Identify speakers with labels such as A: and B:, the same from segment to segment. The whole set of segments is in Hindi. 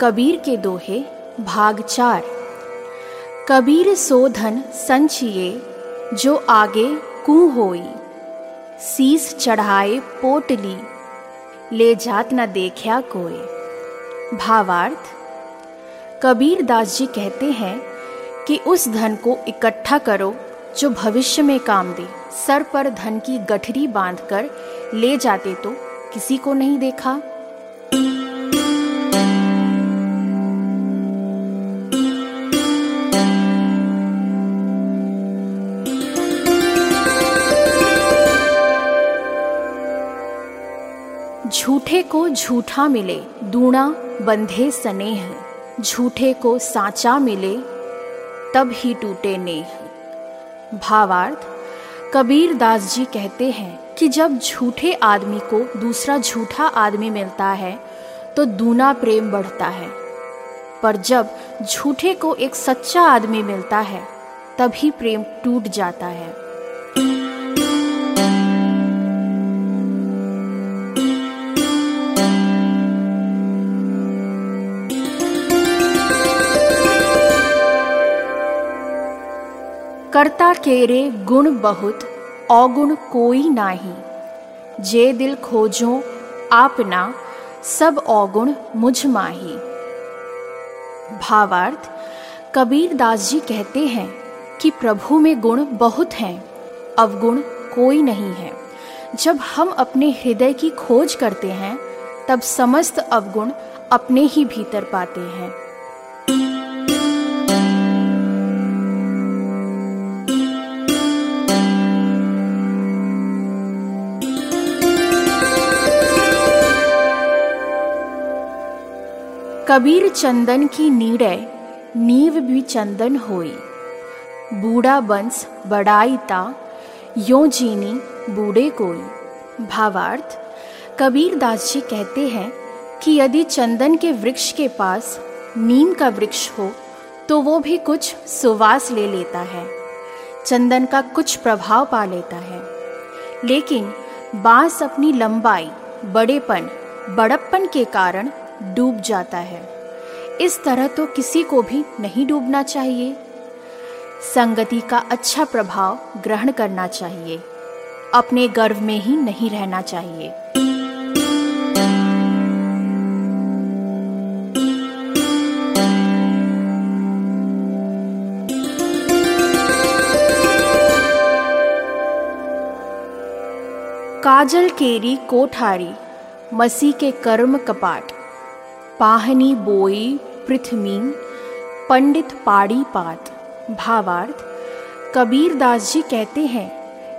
A: कबीर के दोहे भाग चार। कबीर सो धन संचिए जो आगे कू होई। सीस चढ़ाए पोटली ले जात न देखा कोई। भावार्थ, कबीर दास जी कहते हैं कि उस धन को इकट्ठा करो, जो भविष्य में काम दे। सर पर धन की गठरी बांधकर ले जाते तो किसी को नहीं देखा। झूठे को झूठा मिले, दूणा बंधे स्नेह। झूठे को साचा मिले, तब ही टूटे नेह। भावार्थ, कबीर दास जी कहते हैं कि जब झूठे आदमी को दूसरा झूठा आदमी मिलता है तो दूना प्रेम बढ़ता है। पर जब झूठे को एक सच्चा आदमी मिलता है, तभी प्रेम टूट जाता है। करता केरे गुण बहुत अवगुण कोई नाही। जे दिल खोजो आपना सब अवगुण मुझ माही। भावार्थ, कबीर दास जी कहते हैं कि प्रभु में गुण बहुत हैं, अवगुण कोई नहीं है। जब हम अपने हृदय की खोज करते हैं, तब समस्त अवगुण अपने ही भीतर पाते हैं। कबीर चंदन की नीड़य नीव भी चंदन होई। बूढ़ा बंस बड़ाईता यो जीनी बूढ़े कोई। भावार्थ, कबीर दास जी कहते हैं कि यदि चंदन के वृक्ष के पास नीम का वृक्ष हो तो वो भी कुछ सुवास ले लेता है। चंदन का कुछ प्रभाव पा लेता है। लेकिन बाँस अपनी लंबाई, बड़ेपन, बड़प्पन के कारण डूब जाता है। इस तरह तो किसी को भी नहीं डूबना चाहिए। संगति का अच्छा प्रभाव ग्रहण करना चाहिए। अपने गर्व में ही नहीं रहना चाहिए। काजल केरी कोठारी मसी के कर्म कपाट। पाहनी बोई पृथ्वी, पंडित पाड़ी पात, भावार्थ। कबीर दास जी कहते हैं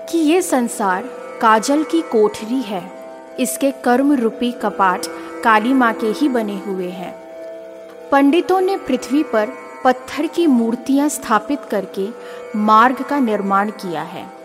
A: कि ये संसार काजल की कोठरी है। इसके कर्म रूपी कपाट काली माँ के ही बने हुए हैं। पंडितों ने पृथ्वी पर पत्थर की मूर्तियाँ स्थापित करके मार्ग का निर्माण किया है।